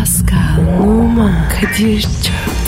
Pascal, Oman, Kadir çok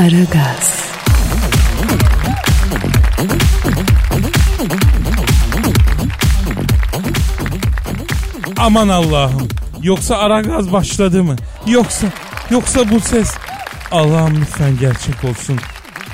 Aragaz, Aman Allah'ım. Yoksa ara gaz başladı mı? Yoksa yoksa bu ses Allah'ım lütfen gerçek olsun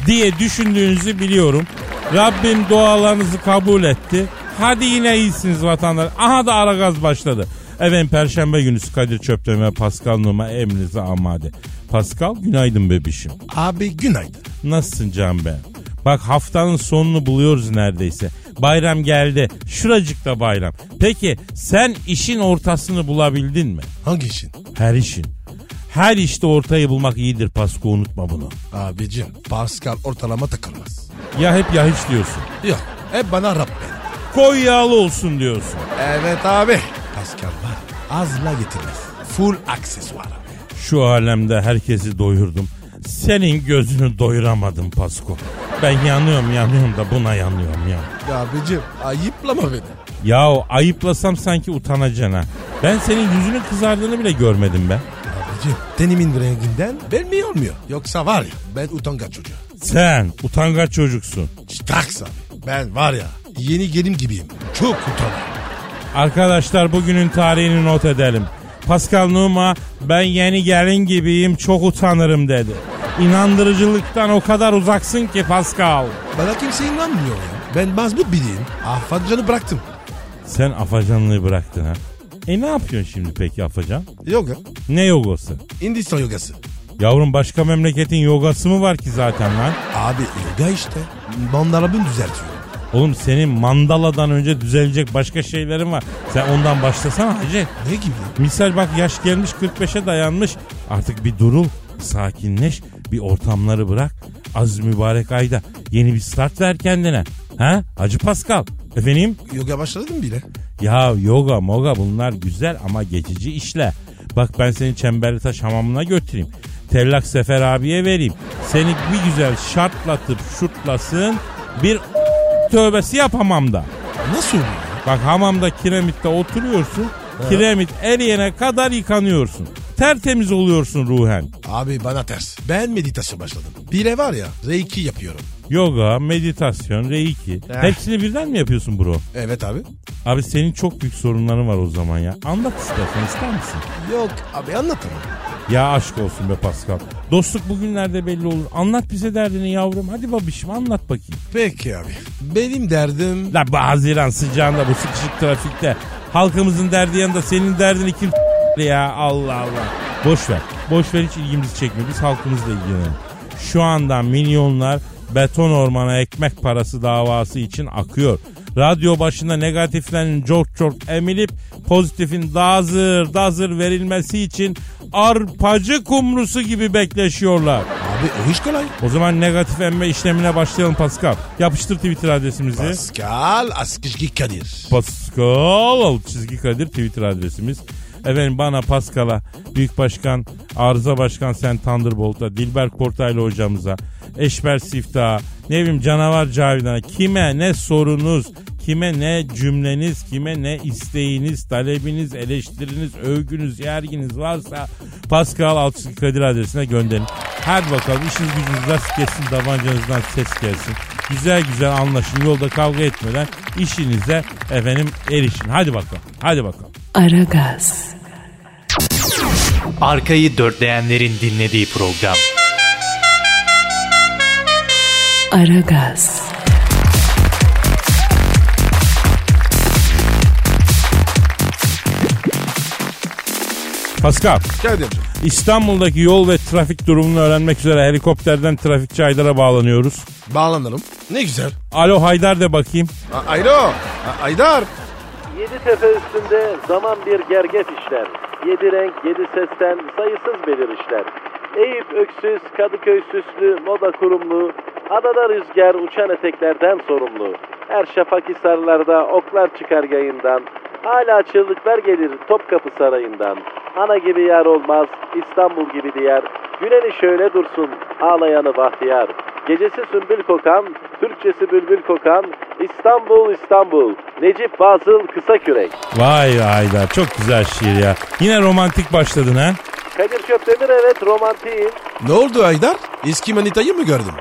diye düşündüğünüzü biliyorum. Rabbim dualarınızı kabul etti. Hadi yine iyisiniz vatandaş. Aha da ara gaz başladı. Efendim Perşembe günü Kadir Çöpten ve Pascal Numa emrinize amade. Pascal günaydın bebişim. Abi günaydın. Nasılsın can ben? Bak haftanın sonunu buluyoruz neredeyse. Bayram geldi. Şuracıkta bayram. Peki sen işin ortasını bulabildin mi? Hangi işin? Her işin. Her işte ortayı bulmak iyidir Pasko unutma bunu. Abicim Pascal ortalama takılmaz. Ya hep ya hiç diyorsun. Yok hep bana Rabbim. Koy yağlı olsun diyorsun. Evet abi. Pascal var. Azla getirmez. Full aksesuar. Şu alemde herkesi doyurdum. Senin gözünü doyuramadım Pasko. Ben yanıyorum yanıyorum da buna yanıyorum ya. Ya abicim ayıplama beni. Yahu ayıplasam sanki utanacaksın ha. Ben senin yüzünün kızardığını bile görmedim ben. Abicim tenimin renginden belli olmuyor. Yoksa var ya ben utangaç çocuğu. Sen utangaç çocuksun. Staks abi. Ben var ya yeni gelin gibiyim. Çok utanıyorum. Arkadaşlar bugünün tarihini not edelim. Pascal Numa ben yeni gelin gibiyim çok utanırım dedi. İnandırıcılıktan o kadar uzaksın ki Pascal. Bana kimse inanmıyor ya. Ben mazbut biriyim. Afacanı bıraktım. Sen afacanlığı bıraktın ha. E ne yapıyorsun şimdi peki afacan? Yoga. Ne yogası? Hindistan yogası. Yavrum başka memleketin yogası mı var ki zaten lan? Abi yoga işte. Mandalabını düzeltiyor. Oğlum senin mandaladan önce düzelecek başka şeylerin var. Sen ondan başlasana hacı. Ne gibi? Misal bak yaş gelmiş 45'e dayanmış. Artık bir durul, sakinleş, bir ortamları bırak. Az mübarek ayda yeni bir start ver kendine. Ha? Hacı Pascal. Efendim? Yoga başladım bile. Ya yoga moga bunlar güzel ama geçici işler. Bak ben seni Çemberli Taş hamamına götüreyim. Tellak Sefer abiye vereyim. Seni bir güzel şartlatıp şurtlasın. Bir tövbesi yap hamamda. Nasıl oluyor? Bak hamamda kiremitte oturuyorsun. Kiremit eriyene kadar yıkanıyorsun. Tertemiz oluyorsun ruhen. Abi bana ters. Ben meditasyon başladım. Bile var ya reiki yapıyorum. Yoga, meditasyon, reiki. Eh. Hepsini birden mi yapıyorsun bro? Evet abi. Abi senin çok büyük sorunların var o zaman ya. Anlat istersen ister misin? Yok abi anlatamam. Ya aşk olsun be Pascal. Dostluk bugünlerde belli olur. Anlat bize derdini yavrum. Hadi babişim anlat bakayım. Peki abi. Benim derdim... La bu Haziran sıcağında bu sıkışık trafikte. Halkımızın derdi yanında senin derdini kim ya Allah Allah. Boş ver. Boş ver hiç ilgimizi çekmiyor. Biz halkımızla ilgilenelim. Şu anda milyonlar beton ormana ekmek parası davası için akıyor. Radyo başında negatiflerin çok çok emilip pozitifin dazır dazır verilmesi için arpacı kumrusu gibi bekleşiyorlar. Abi o iş kolay. O zaman negatif emme işlemine başlayalım Pascal. Yapıştır Twitter adresimizi. Pascal Askışki Kadir. Pascal çizgi Kadir Twitter adresimiz. Efendim bana Pascal'a, Büyük Başkan, Arıza Başkan Sen Thunderbolt'a, Dilber Kortaylı hocamıza, Eşber Siftah'a, ne bileyim Canavar Cavidan'a kime ne sorunuz, kime ne cümleniz, kime ne isteğiniz, talebiniz, eleştiriniz, övgünüz, yerginiz varsa Pascal alt çizgi Kadir adresine gönderin. Hadi bakalım işiniz gücünüz rast gelsin, tabancanızdan ses gelsin. Güzel güzel anlaşın, yolda kavga etmeden işinize efendim erişin. Hadi bakalım, hadi bakalım. Aragaz, Arkayı dörtleyenlerin dinlediği program. Aragaz, Pascal, Kadir. İstanbul'daki yol ve trafik durumunu öğrenmek üzere helikopterden trafikçi Haydar'a bağlanıyoruz. Bağlanalım. Ne güzel. Alo Haydar de bakayım. A- Alo. A- Aydar. Yedi tepe üstünde zaman bir gerget işler. yedi renk, yedi sesten sayısız belirişler. Eyüp öksüz, Kadıköy süslü, moda kurumlu, adada rüzgar uçan eteklerden sorumlu. Her şafak hisarlarda oklar çıkar yayından, hala çığlıklar gelir Topkapı Sarayı'ndan. Ana gibi yer olmaz, İstanbul gibi diğer, Güneni şöyle dursun, ağlayanı bahtiyar. Gecesi sümbül kokan, Türkçesi bülbül kokan, İstanbul İstanbul, Necip Fazıl Kısa Kürek. Vay Haydar çok güzel şiir ya. Yine romantik başladın ha? Kadir Çöptemir evet romantiyim. Ne oldu Aydar? Eski manitayı mı gördün?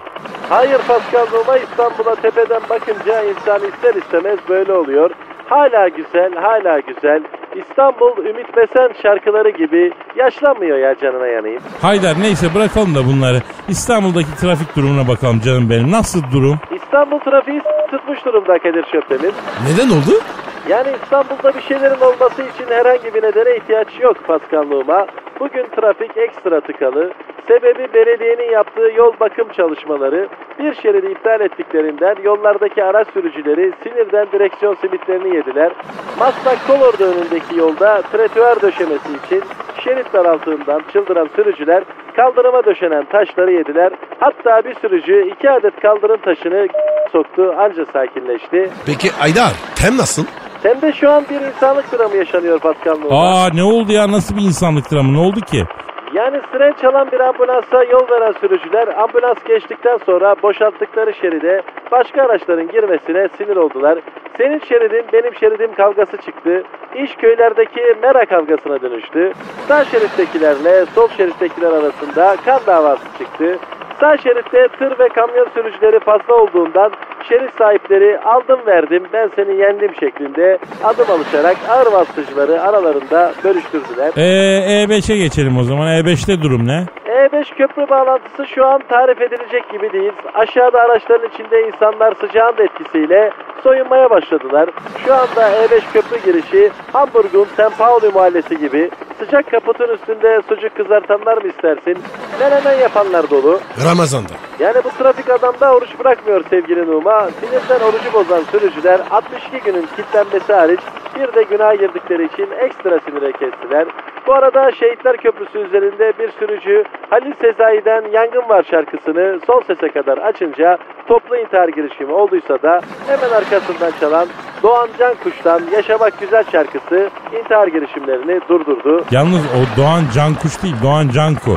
Hayır Pascal Numa İstanbul'a tepeden bakınca insan ister istemez böyle oluyor. Hala güzel, hala güzel. İstanbul Ümit Besen şarkıları gibi yaşlanmıyor ya canına yanayım. Haydar neyse bırakalım da bunları. İstanbul'daki trafik durumuna bakalım canım benim. Nasıl durum? İstanbul trafiği tutmuş durumda Kadir Çöptemir. Neden oldu? Yani İstanbul'da bir şeylerin olması için herhangi bir nedene ihtiyaç yok paskanlığıma. Bugün trafik ekstra tıkalı. Sebebi belediyenin yaptığı yol bakım çalışmaları. Bir şeridi iptal ettiklerinden yollardaki araç sürücüleri sinirden direksiyon simitlerini yediler. Maslak Kolordu önündeki yolda tretüer döşemesi için şerit daraltığından çıldıran sürücüler kaldırıma döşenen taşları yediler. Hatta bir sürücü iki adet kaldırım taşını soktu anca sakinleşti. Peki Aydar tem nasıl? Hem de şu an bir insanlık dramı yaşanıyor Pascal. Aa ne oldu ya nasıl bir insanlık dramı ne oldu ki? Yani siren çalan bir ambulansa yol veren sürücüler ambulans geçtikten sonra boşalttıkları şeride başka araçların girmesine sinir oldular. Senin şeridin benim şeridim kavgası çıktı. İş köylerdeki mera kavgasına dönüştü. Sağ şerittekilerle sol şerittekiler arasında kan davası çıktı. Sağ şeritte tır ve kamyon sürücüleri fazla olduğundan şerit sahipleri aldım verdim ben seni yendim şeklinde adım alışarak ağır vasıtacıları aralarında bölüştürdüler. Ee, E5'e geçelim o zaman. E5'te durum ne? E5 E köprü bağlantısı şu an tarif edilecek gibi değil. Aşağıda araçların içinde insanlar sıcağın da etkisiyle soyunmaya başladılar. Şu anda E5 köprü girişi Hamburg'un St. Pauli mahallesi gibi sıcak kaputun üstünde sucuk kızartanlar mı istersin? Menemen yapanlar dolu. Ramazan'da. Yani bu trafik adamda oruç bırakmıyor sevgili Numa. Sinirden orucu bozan sürücüler 62 günün kilitlenmesi hariç bir de günah girdikleri için ekstra sinire kestiler. Bu arada Şehitler Köprüsü üzerinde bir sürücü Halil Sezai'den Yangın Var şarkısını son sese kadar açınca toplu intihar girişimi olduysa da hemen arkasından çalan Doğan Can Kuş'tan Yaşamak Güzel şarkısı intihar girişimlerini durdurdu. Yalnız o Doğan Cankuş değil Doğan Canku.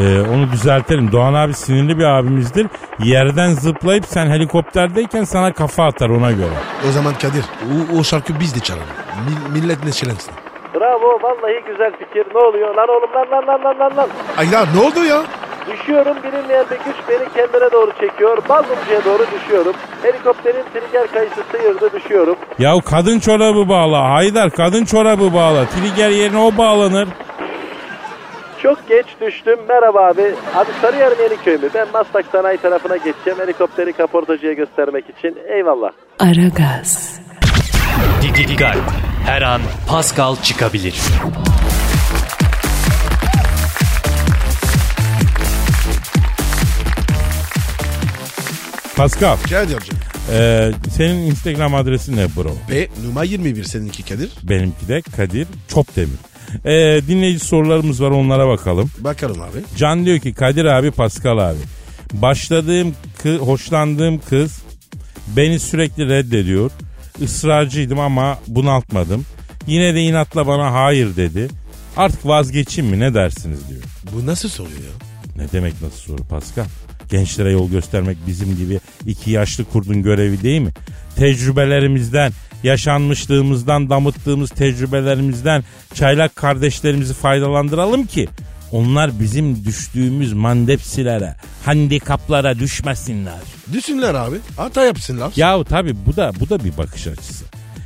Ee, onu düzeltelim. Doğan abi sinirli bir abimizdir. Yerden zıplayıp sen helikopterdeyken sana kafa atar ona göre. O zaman Kadir o, o şarkı biz de çalalım. Mil- millet neşelensin. Bravo vallahi güzel fikir. Ne oluyor lan oğlum lan lan lan lan lan lan. Aydar ne oldu ya? Düşüyorum bilinmeyen bir güç beni kendine doğru çekiyor. Balmumcuya doğru düşüyorum. Helikopterin trigger kayısı sıyırdı düşüyorum. Ya kadın çorabı bağla. Haydar kadın çorabı bağla. Trigger yerine o bağlanır. Çok geç düştüm. Merhaba abi. Abi Sarıyer mi Yeniköy mü? Ben Maslak Sanayi tarafına geçeceğim. Helikopteri kaportacıya göstermek için. Eyvallah. Aragaz, Dikkat. Her an Pascal çıkabilir. Pascal Kadir hocam. e, senin Instagram adresin ne bro? Ve numara 21 seninki Kadir. Benimki de Kadir Çopdemir. E, dinleyici sorularımız var onlara bakalım. Bakalım abi. Can diyor ki Kadir abi Pascal abi. Başladığım kı, hoşlandığım kız beni sürekli reddediyor. Israrcıydım ama bunaltmadım. Yine de inatla bana hayır dedi. Artık vazgeçeyim mi ne dersiniz diyor. Bu nasıl soruyor ya? Ne demek nasıl soru Pascal? Gençlere yol göstermek bizim gibi iki yaşlı kurdun görevi değil mi? Tecrübelerimizden, yaşanmışlığımızdan, damıttığımız tecrübelerimizden çaylak kardeşlerimizi faydalandıralım ki onlar bizim düştüğümüz mandepsilere, handikaplara düşmesinler. Düşünler abi. Hata yapsınlar. Yahu tabi bu da bu da bir bakış açısı.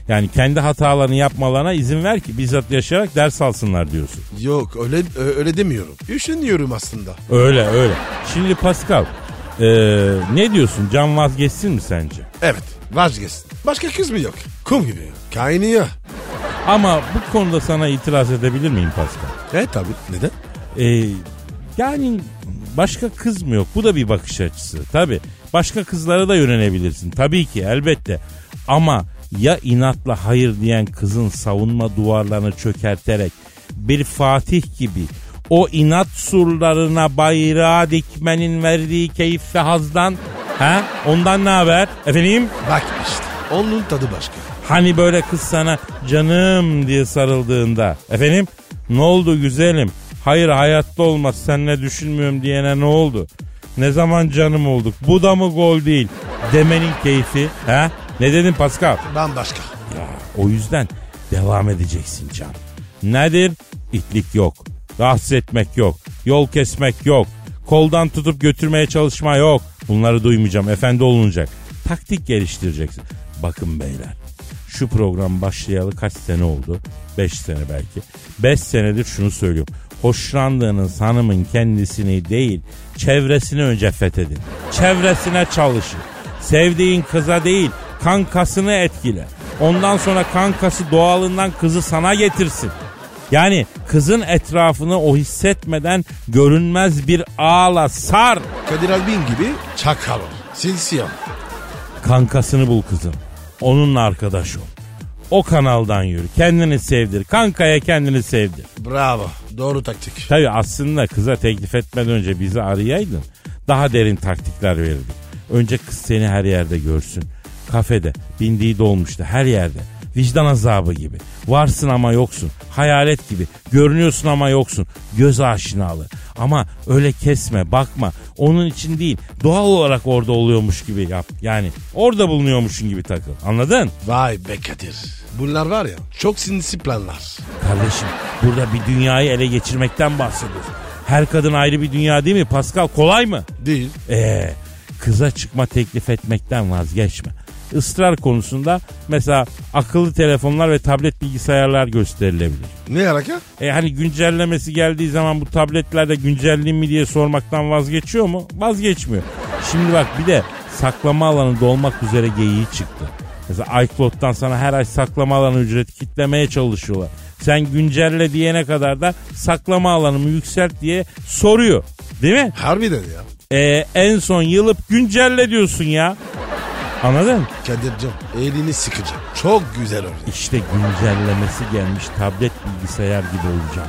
Yani kendi hatalarını yapmalarına izin ver ki bizzat yaşayarak ders alsınlar diyorsun. Yok öyle öyle demiyorum. Düşünüyorum aslında. Öyle öyle. Şimdi Pascal eee, ne diyorsun can vazgeçsin mi sence? Evet vazgeçsin. Başka kız mı yok? Kum gibi. Kaynıyor. Ama bu konuda sana itiraz edebilir miyim Pascal? Evet tabi. Neden? Ee, yani başka kız mı yok? Bu da bir bakış açısı. Tabi başka kızlara da yönelebilirsin. Tabii ki elbette. Ama ya inatla hayır diyen kızın savunma duvarlarını çökerterek bir Fatih gibi o inat surlarına bayrağı dikmenin verdiği keyif ve hazdan ha ondan ne haber efendim? Bak işte. Onun tadı başka. Hani böyle kız sana canım diye sarıldığında efendim ne oldu güzelim? Hayır hayatta olmaz seninle düşünmüyorum diyene ne oldu? Ne zaman canım olduk? Bu da mı gol değil? Demenin keyfi. Ha? Ne dedin Pascal? Bambaşka. Ya o yüzden devam edeceksin can. Nedir? İtlik yok. Rahatsız etmek yok. Yol kesmek yok. Koldan tutup götürmeye çalışma yok. Bunları duymayacağım. Efendi olunacak. Taktik geliştireceksin. Bakın beyler. Şu program başlayalı kaç sene oldu? 5 sene belki. 5 senedir şunu söylüyorum. Hoşlandığınız hanımın kendisini değil, çevresini önce fethedin. Çevresine çalışın. Sevdiğin kıza değil, kankasını etkile. Ondan sonra kankası doğalından kızı sana getirsin. Yani kızın etrafını o hissetmeden görünmez bir ağla sar. Kadir Albin gibi çakal. Silsiyam. Kankasını bul kızın. Onunla arkadaş ol. O kanaldan yürü. Kendini sevdir. Kankaya kendini sevdir. Bravo. Doğru taktik. Tabii aslında kıza teklif etmeden önce bizi arayaydın. Daha derin taktikler verirdik. Önce kız seni her yerde görsün. Kafede, bindiği dolmuşta, her yerde. Vicdan azabı gibi. Varsın ama yoksun. Hayalet gibi. Görünüyorsun ama yoksun. Göz aşinalı. Ama öyle kesme, bakma. Onun için değil. Doğal olarak orada oluyormuş gibi yap. Yani orada bulunuyormuşsun gibi takıl. Anladın? Vay be Kadir. Bunlar var ya çok sinsi planlar. Kardeşim burada bir dünyayı ele geçirmekten bahsediyoruz. Her kadın ayrı bir dünya değil mi Pascal? Kolay mı? Değil. Ee, kıza çıkma teklif etmekten vazgeçme. Israr konusunda mesela akıllı telefonlar ve tablet bilgisayarlar gösterilebilir. Ne alaka? E hani güncellemesi geldiği zaman bu tabletlerde güncelleyeyim mi diye sormaktan vazgeçiyor mu? Vazgeçmiyor. Şimdi bak bir de saklama alanı dolmak üzere geyiği çıktı. Mesela iCloud'dan sana her ay saklama alanı ücreti kitlemeye çalışıyorlar. Sen güncelle diyene kadar da saklama alanımı yükselt diye soruyor. Değil mi? Harbiden ya. Ee, en son yılıp güncelle diyorsun ya. Anladın? Kadir'cim elini sıkacağım. Çok güzel oldu. İşte güncellemesi gelmiş tablet bilgisayar gibi olacak.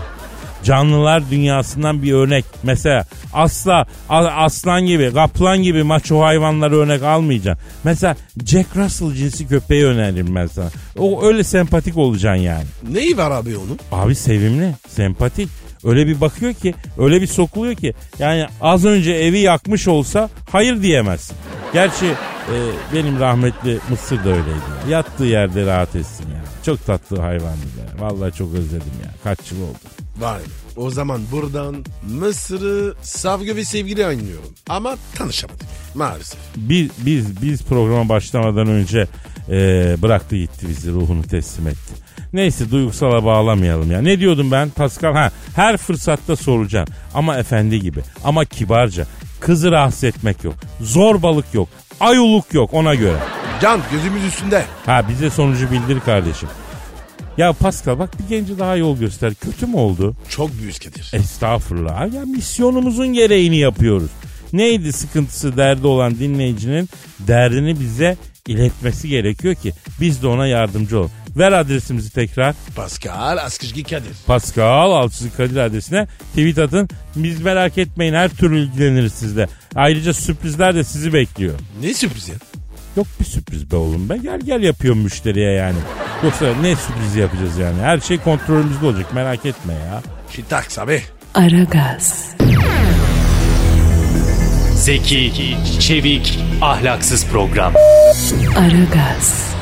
Canlılar dünyasından bir örnek. Mesela asla aslan gibi, kaplan gibi maço hayvanları örnek almayacaksın. Mesela Jack Russell cinsi köpeği öneririm ben sana. O öyle sempatik olacaksın yani. Neyi var abi onun? Abi sevimli, sempatik. Öyle bir bakıyor ki, öyle bir sokuluyor ki. Yani az önce evi yakmış olsa hayır diyemezsin. Gerçi e, benim rahmetli Mısır da öyleydi. ya. Yattığı yerde rahat etsin ya. Çok tatlı hayvandı ya. Vallahi çok özledim ya. Kaç yıl oldu. Vay be. O zaman buradan Mısır'ı savgı ve sevgili oynuyorum. Ama tanışamadık maalesef. Biz, biz, biz programa başlamadan önce e, bıraktı gitti bizi ruhunu teslim etti. Neyse duygusala bağlamayalım ya. Ne diyordum ben Pascal? Ha, her fırsatta soracağım. Ama efendi gibi. Ama kibarca. Kızı rahatsız etmek yok. Zorbalık yok. Ayuluk yok ona göre. Can gözümüz üstünde. Ha bize sonucu bildir kardeşim. Ya Pascal bak bir genci daha yol göster. Kötü mü oldu? Çok büyük Kadir. Estağfurullah. Ya misyonumuzun gereğini yapıyoruz. Neydi sıkıntısı derdi olan dinleyicinin derdini bize iletmesi gerekiyor ki biz de ona yardımcı olalım. Ver adresimizi tekrar. Pascal Askışki Kadir. Pascal Altçızı Kadir adresine tweet atın. Biz merak etmeyin her türlü ilgileniriz sizle. Ayrıca sürprizler de sizi bekliyor. Ne sürpriz ya? Yok bir sürpriz be oğlum be. Gel gel yapıyorum müşteriye yani. Yoksa ne sürpriz yapacağız yani. Her şey kontrolümüzde olacak merak etme ya. Şitaks abi. Aragaz, Zeki, çevik, ahlaksız program. Aragaz,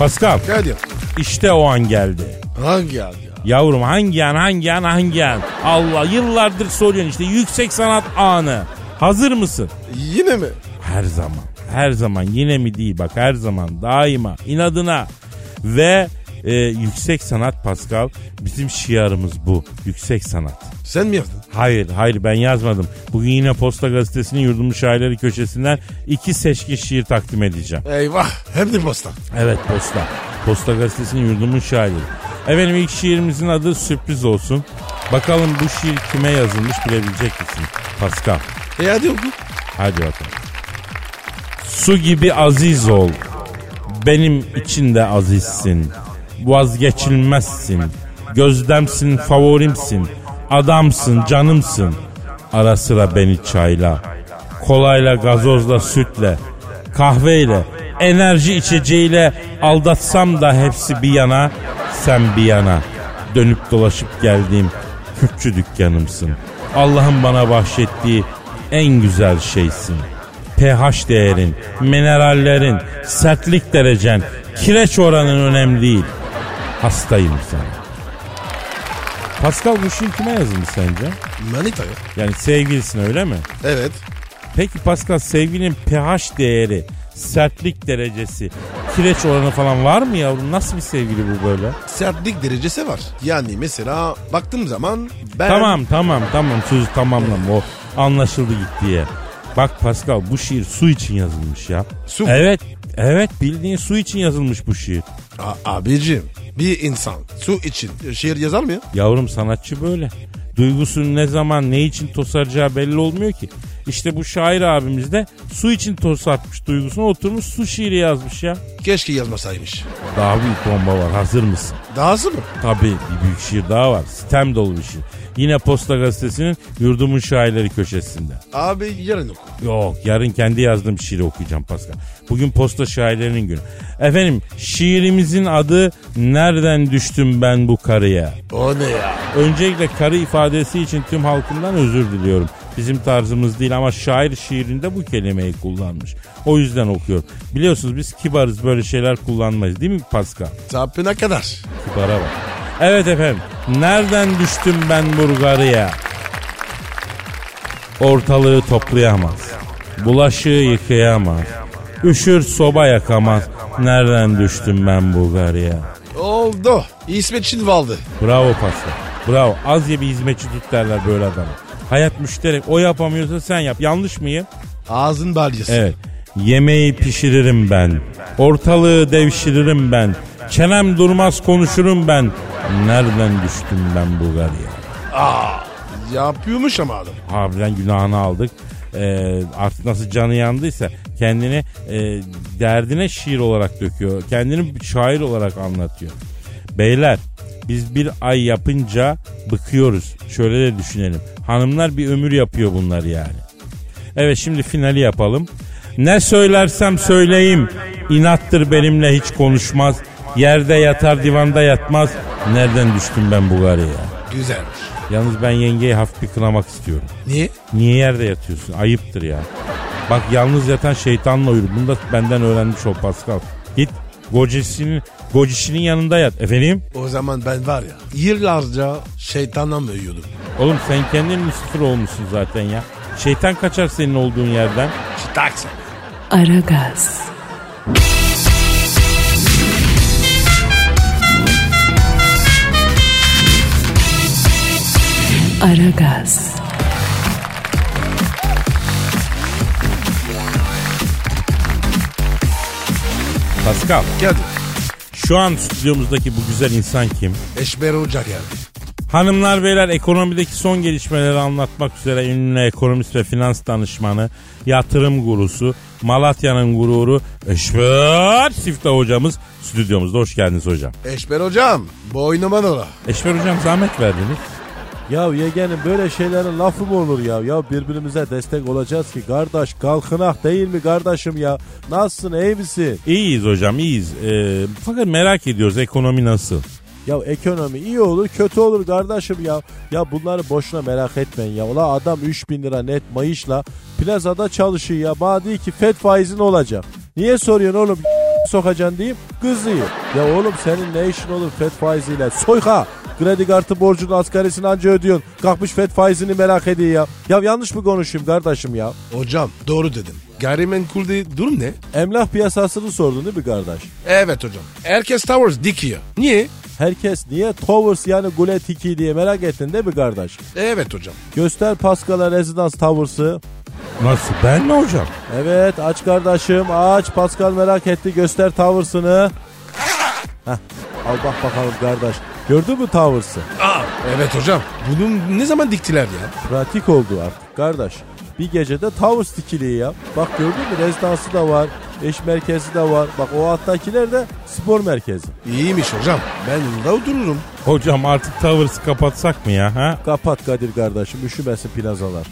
Pascal Kadir. işte o an geldi. Hangi abi ya? Yavrum hangi an hangi an hangi an? Allah yıllardır soruyorsun işte yüksek sanat anı. Hazır mısın? Yine mi? Her zaman. Her zaman yine mi değil bak her zaman daima inadına ve e, yüksek sanat Pascal bizim şiarımız bu yüksek sanat. Sen mi yazdın? Hayır hayır ben yazmadım. Bugün yine Posta Gazetesi'nin yurdumun şairleri köşesinden iki seçkin şiir takdim edeceğim. Eyvah. Hem de posta. Evet Posta. Posta Gazetesi'nin yurdumun şairleri. Efendim ilk şiirimizin adı sürpriz olsun. Bakalım bu şiir kime yazılmış bilebilecek misin? Pascal. E hadi oku. Hadi bakalım. Su gibi aziz ol. Benim için de azizsin. Vazgeçilmezsin. Gözdemsin, favorimsin. Adamsın, canımsın. Ara sıra beni çayla. Kolayla, gazozla, sütle. Kahveyle, enerji içeceğiyle aldatsam da hepsi bir yana, sen bir yana. Dönüp dolaşıp geldiğim Kürtçü dükkanımsın. Allah'ın bana bahşettiği en güzel şeysin. pH değerin, minerallerin, sertlik derecen, kireç oranın önemli değil. Hastayım sana. Pascal bu şiir kime yazılmış sence? Manita ya. Yani sevgilisine öyle mi? Evet. Peki Pascal sevginin pH değeri, sertlik derecesi, kireç oranı falan var mı yavrum? Nasıl bir sevgili bu böyle? Sertlik derecesi var. Yani mesela baktığım zaman ben... Tamam tamam tamam sözü tamamlam o anlaşıldı gitti ya. Bak Pascal bu şiir su için yazılmış ya. Su mu? Evet evet bildiğin su için yazılmış bu şiir. A- abicim bir insan su için şiir yazar mı ya? Yavrum sanatçı böyle. Duygusunu ne zaman ne için tosaracağı belli olmuyor ki. İşte bu şair abimiz de su için tosartmış duygusunu oturmuş su şiiri yazmış ya. Keşke yazmasaymış. Daha büyük bomba var hazır mısın? Dahası mı? Tabii bir büyük şiir daha var. Sitem dolu bir şiir. Yine Posta Gazetesi'nin Yurdumun Şairleri köşesinde. Abi yarın oku. Yok yarın kendi yazdığım şiiri okuyacağım Pascal. Bugün posta şairlerinin günü. Efendim şiirimizin adı Nereden Düştüm Ben Bu Karıya? O ne ya? Öncelikle karı ifadesi için tüm halkımdan özür diliyorum. Bizim tarzımız değil ama şair şiirinde bu kelimeyi kullanmış. O yüzden okuyorum. Biliyorsunuz biz kibarız böyle şeyler kullanmayız değil mi Pascal? Sapına kadar. Kibara bak. Evet efendim. Nereden düştüm ben Bulgarya? Ortalığı toplayamaz. Bulaşığı yıkayamaz. Üşür soba yakamaz. Nereden düştüm ben Bulgarya? Oldu. İsmet Çinvaldı. Bravo Pascal. Bravo. Az ye bir hizmetçi tut derler böyle adama. Hayat müşterek. O yapamıyorsa sen yap. Yanlış mıyım? Ağzın balyası. Evet. Yemeği pişiririm ben. Ortalığı devşiririm ben. Çenem durmaz konuşurum ben. Nereden düştüm ben Bulgarya? Yapıyormuş ama adam. Harbiden günahını aldık. Ee, artık nasıl canı yandıysa kendini e, derdine şiir olarak döküyor. Kendini şair olarak anlatıyor. Beyler biz bir ay yapınca bıkıyoruz. Şöyle de düşünelim. Hanımlar bir ömür yapıyor bunlar yani. Evet şimdi finali yapalım. Ne söylersem söyleyeyim. İnattır benimle hiç konuşmaz. Yerde yatar divanda yatmaz. Nereden düştüm ben Bulgarya'ya? Güzelmiş. Yalnız ben yengeyi hafif bir kınamak istiyorum. Niye? Niye yerde yatıyorsun? Ayıptır ya. Bak yalnız yatan şeytanla uyur. Bunu da benden öğrenmiş ol Pascal. Git gocesinin, gocişinin yanında yat. Efendim? O zaman ben var ya yıllarca şeytanla mı uyuyordum? Oğlum sen kendin Lucifer olmuşsun zaten ya. Şeytan kaçar senin olduğun yerden. Taksi. Aragaz. Aragaz. Pascal Geldi. şu an stüdyomuzdaki bu güzel insan kim? Eşber Hoca geldi. Hanımlar beyler ekonomideki son gelişmeleri anlatmak üzere ünlü ekonomist ve finans danışmanı, yatırım gurusu, Malatya'nın gururu Eşber Siftah hocamız stüdyomuzda. Hoş geldiniz hocam. Eşber Hocam boynuma dola. Eşber hocam zahmet verdiniz. Ya yeğenim böyle şeylerin lafı mı olur ya? Ya birbirimize destek olacağız ki kardeş kalkınak değil mi kardeşim ya? Nasılsın iyi misin? İyiyiz hocam iyiyiz. Ee, fakat merak ediyoruz ekonomi nasıl? Ya ekonomi iyi olur kötü olur kardeşim ya. Ya bunları boşuna merak etmeyin ya. Ola adam 3000 lira net mayışla plazada çalışıyor ya. Bana değil ki FED faizin olacak. Niye soruyorsun oğlum? Sokacaksın diyeyim kızıyor. Ya oğlum senin ne işin olur FED faiziyle? Soyka. Kredi kartı borcunun asgarisini anca ödüyorsun. Kalkmış FED faizini merak ediyor ya. Ya yanlış mı konuşayım kardeşim ya? Hocam doğru dedim. Gayrimenkulde durum ne? Emlak piyasasını sordun değil mi kardeş? Evet hocam. Herkes Towers dikiyor. Niye? Herkes niye Towers yani Gule Tiki diye merak ettin değil mi kardeş? Evet hocam. Göster Pascal'a Residence Towers'ı. Nasıl ben mi hocam? Evet aç kardeşim aç. Pascal merak etti göster Towers'ını. Heh, al bak bakalım kardeş. Gördün mü Towers'ı? Aa, evet hocam. Bunu ne zaman diktiler ya? Pratik oldu artık kardeş. bir gecede Towers dikiliği ya. Bak gördün mü rezidansı da var. Eş merkezi de var. Bak o alttakiler de spor merkezi. İyiymiş hocam. Ben burada otururum. Hocam artık Towers'ı kapatsak mı ya? Ha? Kapat Kadir kardeşim üşümesin plazalar.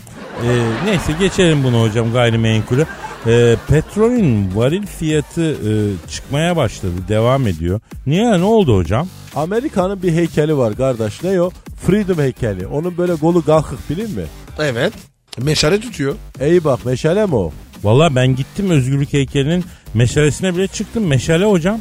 Ee, neyse geçelim bunu hocam gayrimenkulü. Ee, petrolün varil fiyatı e, çıkmaya başladı. Devam ediyor. Niye? Ne oldu hocam? Amerika'nın bir heykeli var kardeş. Ne o? Freedom heykeli. Onun böyle kolu kalkık bilin mi? Evet. Meşale tutuyor. İyi bak meşale mi o? Valla ben gittim özgürlük heykelinin meşalesine bile çıktım. Meşale hocam.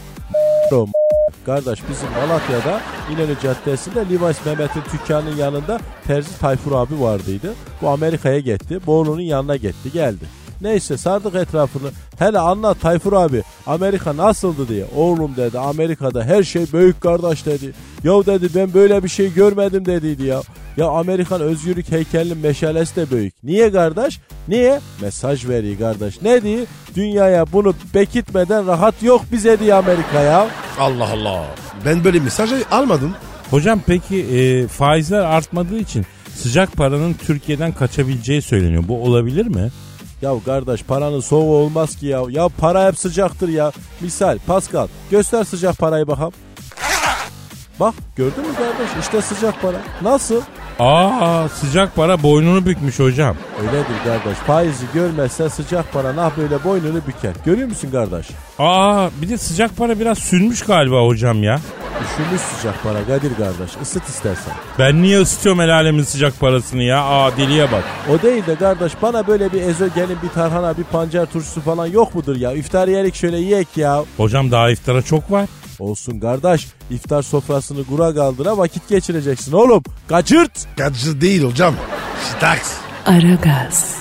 Kardeş bizim Malatya'da İnönü Caddesi'nde Levi's Mehmet'in dükkanının yanında Terzi Tayfur abi vardıydı. Bu Amerika'ya gitti. Bu onun yanına gitti geldi. Neyse sardık etrafını. Hele anlat Tayfur abi Amerika nasıldı diye. Oğlum dedi Amerika'da her şey büyük kardeş dedi. Ya dedi ben böyle bir şey görmedim dediydi ya. Ya Amerikan özgürlük heykelinin meşalesi de büyük. Niye kardeş? Niye? Mesaj veriyor kardeş. Ne diyor? Dünyaya bunu bekitmeden rahat yok bize diye Amerika ya. Allah Allah. Ben böyle mesaj almadım. Hocam peki e, faizler artmadığı için sıcak paranın Türkiye'den kaçabileceği söyleniyor. Bu olabilir mi? Ya kardeş paranın soğuğu olmaz ki ya. Ya para hep sıcaktır ya. Misal Pascal göster sıcak parayı bakalım. Bak gördün mü kardeş işte sıcak para. Nasıl? Aa sıcak para boynunu bükmüş hocam. Öyledir kardeş. Faizi görmezsen sıcak para nah böyle boynunu büker. Görüyor musun kardeş? Aa bir de sıcak para biraz sünmüş galiba hocam ya. Üşümüş sıcak para Kadir kardeş. Isıt istersen. Ben niye ısıtıyorum el alemin sıcak parasını ya? Aa deliye bak. O değil de kardeş bana böyle bir ezogelin bir tarhana bir pancar turşusu falan yok mudur ya? İftar yerik şöyle yiyek ya. Hocam daha iftara çok var. Olsun kardeş. İftar sofrasını kura kaldıra vakit geçireceksin oğlum. Kaçırt. Kaçı değil hocam. Staks. Aragaz,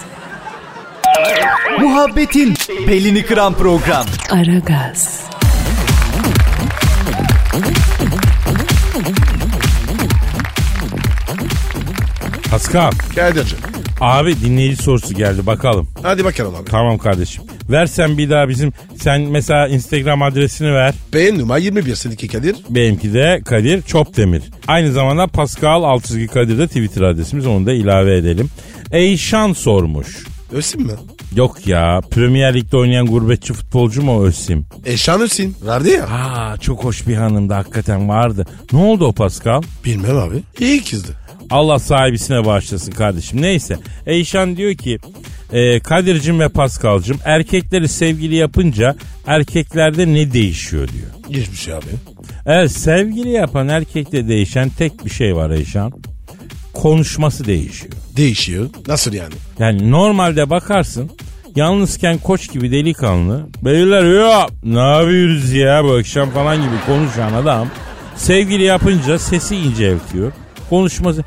Muhabbetin belini kıran program. Aragaz, Pascal. Kadir'cim. Abi dinleyici sorusu geldi bakalım. Hadi bakalım abi. Tamam kardeşim. Versen bir daha bizim sen mesela Instagram adresini ver. Beğen numara 21 seninki Kadir. Benimki de Kadir Çopdemir. Aynı zamanda Pascal Altçizgi Kadir de Twitter adresimiz onu da ilave edelim. Eyşan sormuş. Ösim mi? Yok ya Premier Lig'de oynayan gurbetçi futbolcu mu o Özsim? Eşan Ösim. Vardı ya. Aa çok hoş bir hanımdı hakikaten vardı. Ne oldu o Pascal? Bilmem abi. İyi kızdı. Allah sahibisine bağışlasın kardeşim. Neyse. Eyşan diyor ki e, Kadir'cim ve Pascal'cım erkekleri sevgili yapınca erkeklerde ne değişiyor diyor. Hiçbir şey abi. Evet sevgili yapan erkekte değişen tek bir şey var Eyşan. Konuşması değişiyor. Değişiyor. Nasıl yani? Yani normalde bakarsın yalnızken koç gibi delikanlı beyler ya ne yapıyoruz ya bu akşam falan gibi konuşan adam sevgili yapınca sesi inceltiyor. Konuşması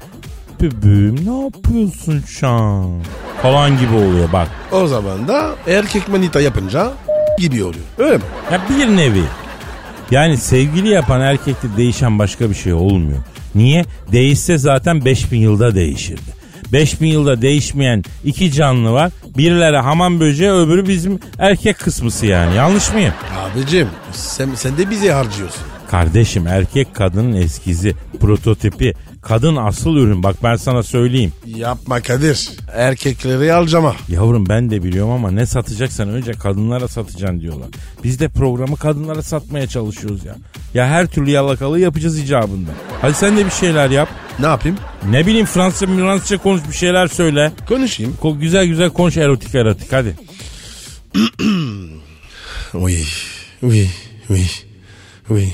bebeğim ne yapıyorsun şu an falan gibi oluyor bak. O zaman da erkek manita yapınca gibi oluyor. Öyle mi? Ya bir nevi. Yani sevgili yapan erkekte değişen başka bir şey olmuyor. Niye? Değişse zaten 5000 yılda değişirdi. 5000 yılda değişmeyen iki canlı var. Birileri hamam böceği öbürü bizim erkek kısmısı yani. Yanlış mıyım? Abicim sen, sen de bizi harcıyorsun. Kardeşim erkek kadının eskizi, prototipi, kadın asıl ürün. Bak ben sana söyleyeyim. Yapma Kadir. Erkekleri alcama. Yavrum ben de biliyorum ama ne satacaksan önce kadınlara satacaksın diyorlar. Biz de programı kadınlara satmaya çalışıyoruz ya. Ya her türlü yalakalığı yapacağız icabında. Hadi sen de bir şeyler yap. Ne yapayım? Ne bileyim Fransızca Fransızca konuş bir şeyler söyle. Konuşayım. Ko- güzel güzel konuş erotik erotik hadi. Oui, oui, oui, oui.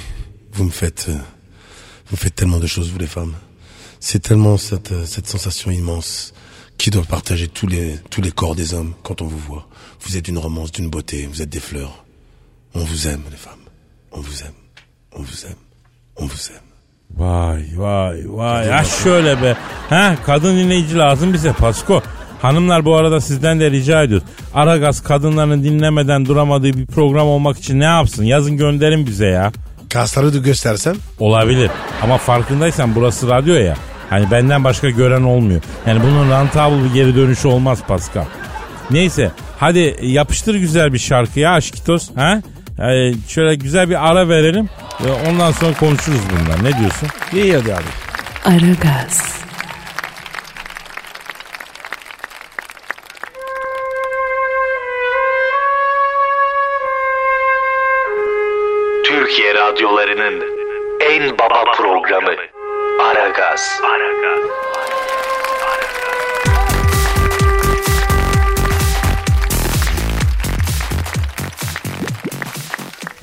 Vous me faites, vous me faites tellement de choses, vous les femmes. C'est tellement cette, euh, cette sensation immense qui doit partager tous les, tous les corps des hommes quand on vous voit. Vous êtes d'une romance, d'une beauté, vous êtes des fleurs. On vous aime, les femmes. On vous aime. On vous aime. On vous aime. Vay vay vay. Ha şöyle be. Ha kadın dinleyici lazım bize Pasko. Hanımlar bu arada sizden de rica ediyoruz. Aragaz kadınların dinlemeden duramadığı bir program olmak için ne yapsın? Yazın gönderin bize ya. Kasları da göstersem Olabilir. Ama farkındaysan burası radyo ya. Hani benden başka gören olmuyor. Yani bunun rentable bir geri dönüşü olmaz Pascal. Neyse hadi yapıştır güzel bir şarkı ya Aşkitos. Ha? Ee, şöyle güzel bir ara verelim. Ee, Ondan sonra konuşuruz bundan. Ne diyorsun? iyi hadi abi. Aragaz,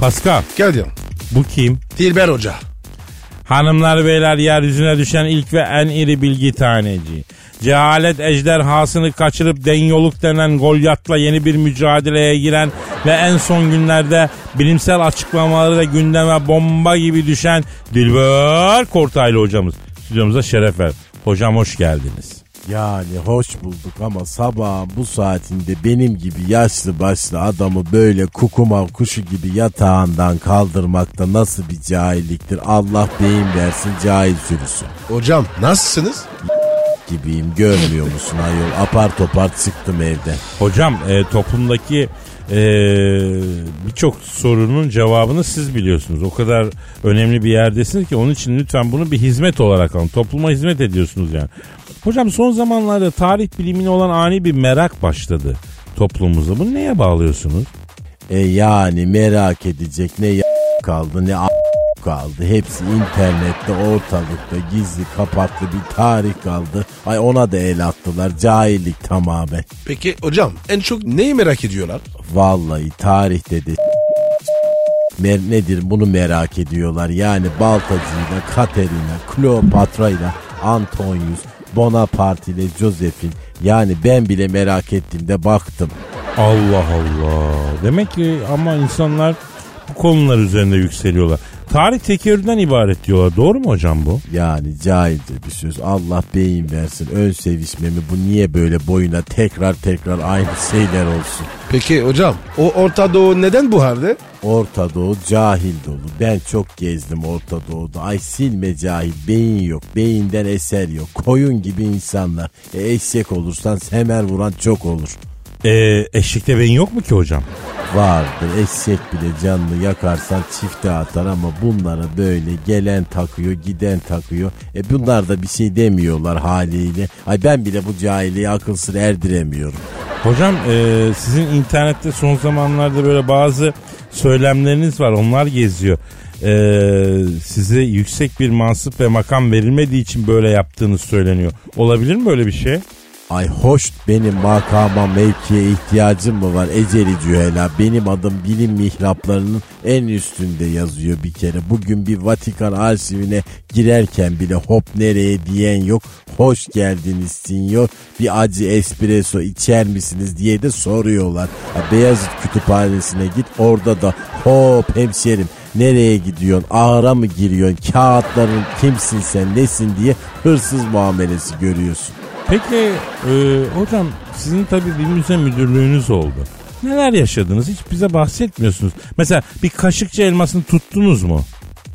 Pascal Gel diyorum. bu kim? Dilber Hoca. Hanımlar beyler yeryüzüne düşen ilk ve en iri bilgi taneci. Cehalet ejderhasını kaçırıp denyoluk denen Golyat'la yeni bir mücadeleye giren ve en son günlerde bilimsel açıklamaları da gündeme bomba gibi düşen Dilber Kortaylı hocamız. Stüdyomuza şeref ver. Hocam hoş geldiniz. Yani hoş bulduk ama sabahın bu saatinde benim gibi yaşlı başlı adamı böyle kukuma kuşu gibi yatağından kaldırmakta nasıl bir cahilliktir Allah beyin versin cahil sürüsü Hocam nasılsınız? gibiyim görmüyor musun ayol apar topar çıktım evden. Hocam e, toplumdaki e, birçok sorunun cevabını siz biliyorsunuz. O kadar önemli bir yerdesiniz ki onun için lütfen bunu bir hizmet olarak alın. Topluma hizmet ediyorsunuz yani. Hocam son zamanlarda tarih bilimine olan ani bir merak başladı toplumumuzda. Bunu neye bağlıyorsunuz? E yani merak edecek ne ya kaldı ne a- kaldı. Hepsi internette ortalıkta gizli kapaklı bir tarih kaldı. Ay ona da el attılar cahillik tamamen. Peki hocam en çok neyi merak ediyorlar? Vallahi tarihte de mer nedir bunu merak ediyorlar. Yani Baltacı'yla, Katerina, Kleopatra'yla, Antonius, Bonaparte ile Josephine. Yani ben bile merak ettiğimde baktım. Allah Allah. Demek ki ama insanlar bu konular üzerinde yükseliyorlar. Tarih tekerrürden ibaret diyorlar. Doğru mu hocam bu? Yani cahilce bir söz. Allah beyin versin. Ön sevişmemi bu niye böyle boyuna tekrar tekrar aynı şeyler olsun. Peki hocam o Orta Doğu neden bu halde? Orta Doğu cahil dolu. Ben çok gezdim Orta Doğu'da. Ay silme cahil. Beyin yok. Beyinden eser yok. Koyun gibi insanlar. E, eşek olursan semer vuran çok olur. Ee, eşlikte beyin yok mu ki hocam? Vardır. Eşek bile canlı yakarsan çifte atar ama bunlara böyle gelen takıyor giden takıyor. E bunlar da bir şey demiyorlar haliyle. Ay ben bile bu cahiliye akıl sır erdiremiyorum. Hocam e, sizin internette son zamanlarda böyle bazı söylemleriniz var. Onlar geziyor. E, size yüksek bir mansıp ve makam verilmediği için böyle yaptığınız söyleniyor. Olabilir mi böyle bir şey? Ay hoş benim makama mevkiye ihtiyacım mı var eceli cühela benim adım bilim mihraplarının en üstünde yazıyor bir kere. Bugün bir Vatikan arşivine girerken bile hop nereye diyen yok. Hoş geldiniz sinyor. Bir acı espresso içer misiniz diye de soruyorlar. Ha, Beyazıt kütüphanesine git orada da hop hemşerim nereye gidiyorsun? Ağıra mı giriyorsun? Kağıtların kimsin sen nesin diye hırsız muamelesi görüyorsun. Peki e, hocam sizin tabii bir müze müdürlüğünüz oldu. Neler yaşadınız hiç bize bahsetmiyorsunuz. Mesela bir kaşıkçı elmasını tuttunuz mu?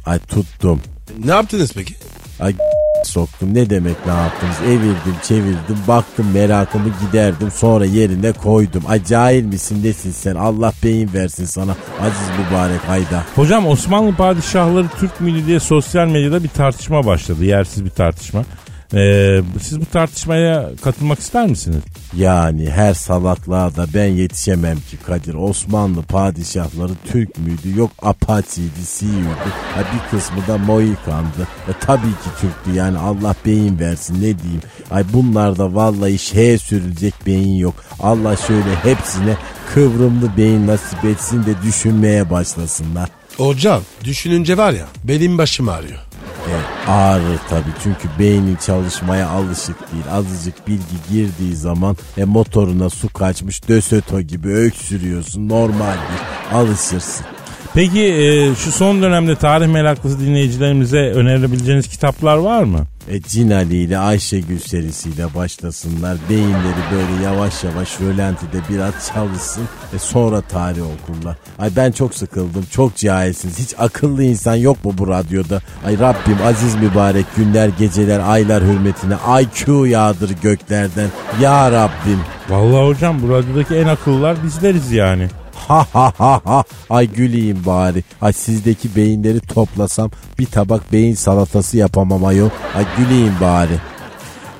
Ay tuttum. Ne yaptınız peki? Ay soktum ne demek ne yaptınız evirdim çevirdim baktım merakımı giderdim sonra yerine koydum. Ay cahil misin nesin sen Allah beyin versin sana aziz mübarek hayda. Hocam Osmanlı padişahları Türk müydü diye sosyal medyada bir tartışma başladı. Yersiz bir tartışma. Ee, siz bu tartışmaya katılmak ister misiniz? Yani her salaklığa da ben yetişemem ki Kadir. Osmanlı padişahları Türk müydü? Yok Apache'ydi, Siyu'ydu. Ha bir kısmı da Mohikan'dı. E tabii ki Türktü yani Allah beyin versin ne diyeyim. Ay bunlarda vallahi şeye sürülecek beyin yok. Allah şöyle hepsine kıvrımlı beyin nasip etsin de düşünmeye başlasınlar. Hocam düşününce var ya benim başım ağrıyor. E, ağrır tabii çünkü beynin çalışmaya alışık değil. Azıcık bilgi girdiği zaman e, motoruna su kaçmış dösöto gibi öksürüyorsun. Normaldir alışırsın. Peki e, şu son dönemde tarih meraklısı dinleyicilerimize önerebileceğiniz kitaplar var mı? E, Cinali ile Ayşegül serisiyle başlasınlar. Beyinleri böyle yavaş yavaş rölantide biraz çalışsın. E, sonra tarih okurlar. Ay ben çok sıkıldım. Çok cahilsiniz. Hiç akıllı insan yok mu bu radyoda? Ay Rabbim aziz mübarek günler geceler aylar hürmetine IQ yağdır göklerden. Ya Rabbim. Vallahi hocam bu radyodaki en akıllılar bizleriz yani. Ha ha ha ha. Ay güleyim bari. Ay sizdeki beyinleri toplasam bir tabak beyin salatası yapamam ayol. Ay güleyim bari.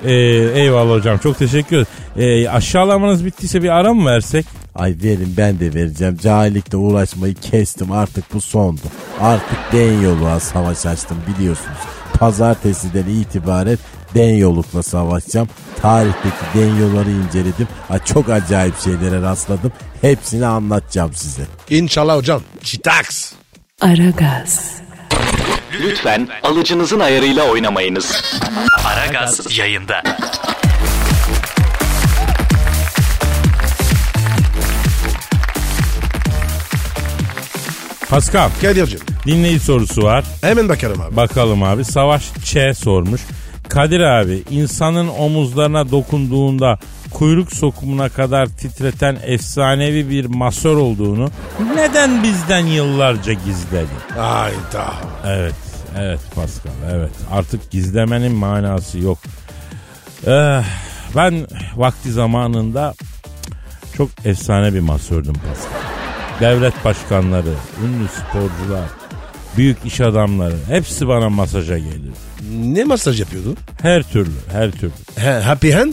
Ee, eyvallah hocam çok teşekkür ederim. Ee, aşağılamanız bittiyse bir ara mı versek? Ay verin ben de vereceğim. Cahillikle uğraşmayı kestim artık bu sondu. Artık den yoluğa savaş açtım biliyorsunuz. Pazartesiden itibaren den yolukla savaşacağım. Tarihteki den yolları inceledim. Ay çok acayip şeylere rastladım. Hepsini anlatacağım size. İnşallah hocam. Çitaks. Aragaz, Lütfen alıcınızın ayarıyla oynamayınız. Aragaz yayında. Pascal Kadir'cim. dinleyici sorusu var. Hemen bakalım abi. Bakalım abi. Savaş Ç sormuş. Kadir abi insanın omuzlarına dokunduğunda kuyruk sokumuna kadar titreten efsanevi bir masör olduğunu neden bizden yıllarca gizledin? Hayda. Evet, evet Pascal, evet. Artık gizlemenin manası yok. Eh, ben vakti zamanında çok efsane bir masördüm Pascal. Devlet başkanları, ünlü sporcular, büyük iş adamları hepsi bana masaja gelirdi. Ne masaj yapıyordun? Her türlü, her türlü. He, happy hand?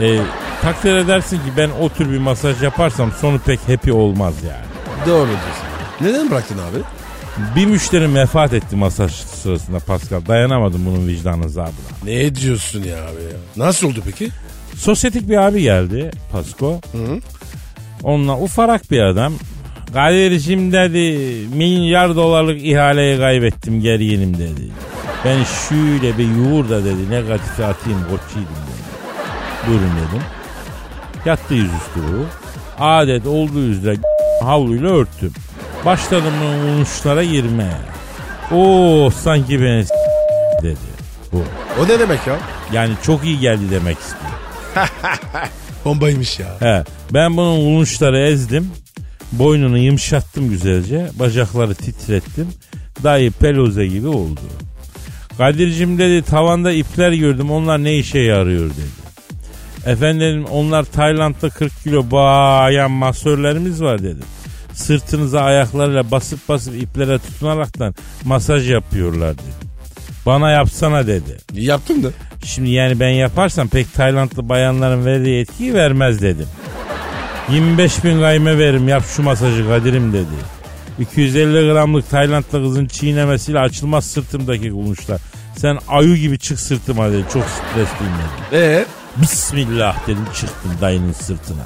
E, takdir edersin ki ben o tür bir masaj yaparsam sonu pek happy olmaz yani. Doğru diyorsun. Neden bıraktın abi? Bir müşterim vefat etti masaj sırasında Pascal. Dayanamadım bunun vicdan azabına. Ne diyorsun ya abi ya? Nasıl oldu peki? Sosyetik bir abi geldi Pasko. Onunla ufarak bir adam. Kadir'cim dedi milyar dolarlık ihaleyi kaybettim geriyenim dedi. Ben şöyle bir yoğur da dedi negatifi atayım koççuydum dedi. Buyurun dedim. Yattı yüzüstü bu. Adet olduğu üzere havluyla örttüm. Başladım uçlara girmeye. Oo sanki beni dedi. Bu. O ne demek ya? Yani çok iyi geldi demek istiyor. Bombaymış ya. He, ben bunun ulunçları ezdim. Boynunu yumuşattım güzelce. Bacakları titrettim. Dayı peloze gibi oldu. Kadir'cim dedi tavanda ipler gördüm onlar ne işe yarıyor dedi. Efendim onlar Tayland'da 40 kilo bayan masörlerimiz var dedi. Sırtınıza ayaklarıyla basıp basıp iplere tutunaraktan masaj yapıyorlar dedi. Bana yapsana dedi. Yaptın da. Şimdi yani ben yaparsam pek Taylandlı bayanların verdiği etkiyi vermez dedim. 25 bin gayme veririm yap şu masajı Kadir'im dedi. 250 gramlık Taylandlı kızın çiğnemesiyle açılmaz sırtımdaki kulunçlar. Sen ayu gibi çık sırtıma dedi. Çok stresliyim dedi. Ee? Bismillah dedim çıktım dayının sırtına.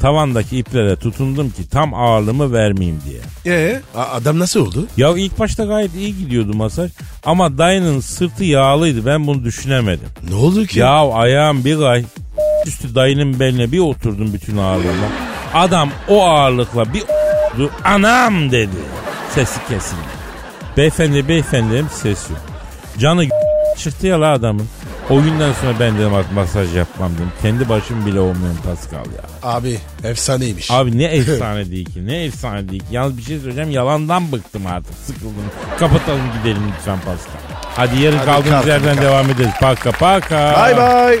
Tavandaki iplere tutundum ki tam ağırlığımı vermeyeyim diye. Ee? Adam nasıl oldu? Ya ilk başta gayet iyi gidiyordu masaj. Ama dayının sırtı yağlıydı ben bunu düşünemedim. Ne oldu ki? Ya ayağım bir gay üstü dayının beline bir oturdum bütün ağırlığıyla. Adam o ağırlıkla bir o**du, anam dedi. Sesi kesildi. Beyefendi beyefendi dedim ses yok. Canı çıktı ya la adamın. O günden sonra ben dedim artık masaj yapmam dedim. Kendi başım bile olmuyorum Pascal ya. Abi efsaneymiş. Abi ne efsane değil ki ne efsane değil ki. Yalnız bir şey söyleyeceğim yalandan bıktım artık sıkıldım. Kapatalım gidelim lütfen Pascal. Hadi yarın Hadi kaldığımız kalk, yerden kalk. devam ederiz. Paka paka. Bye bye.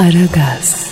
Aragaz.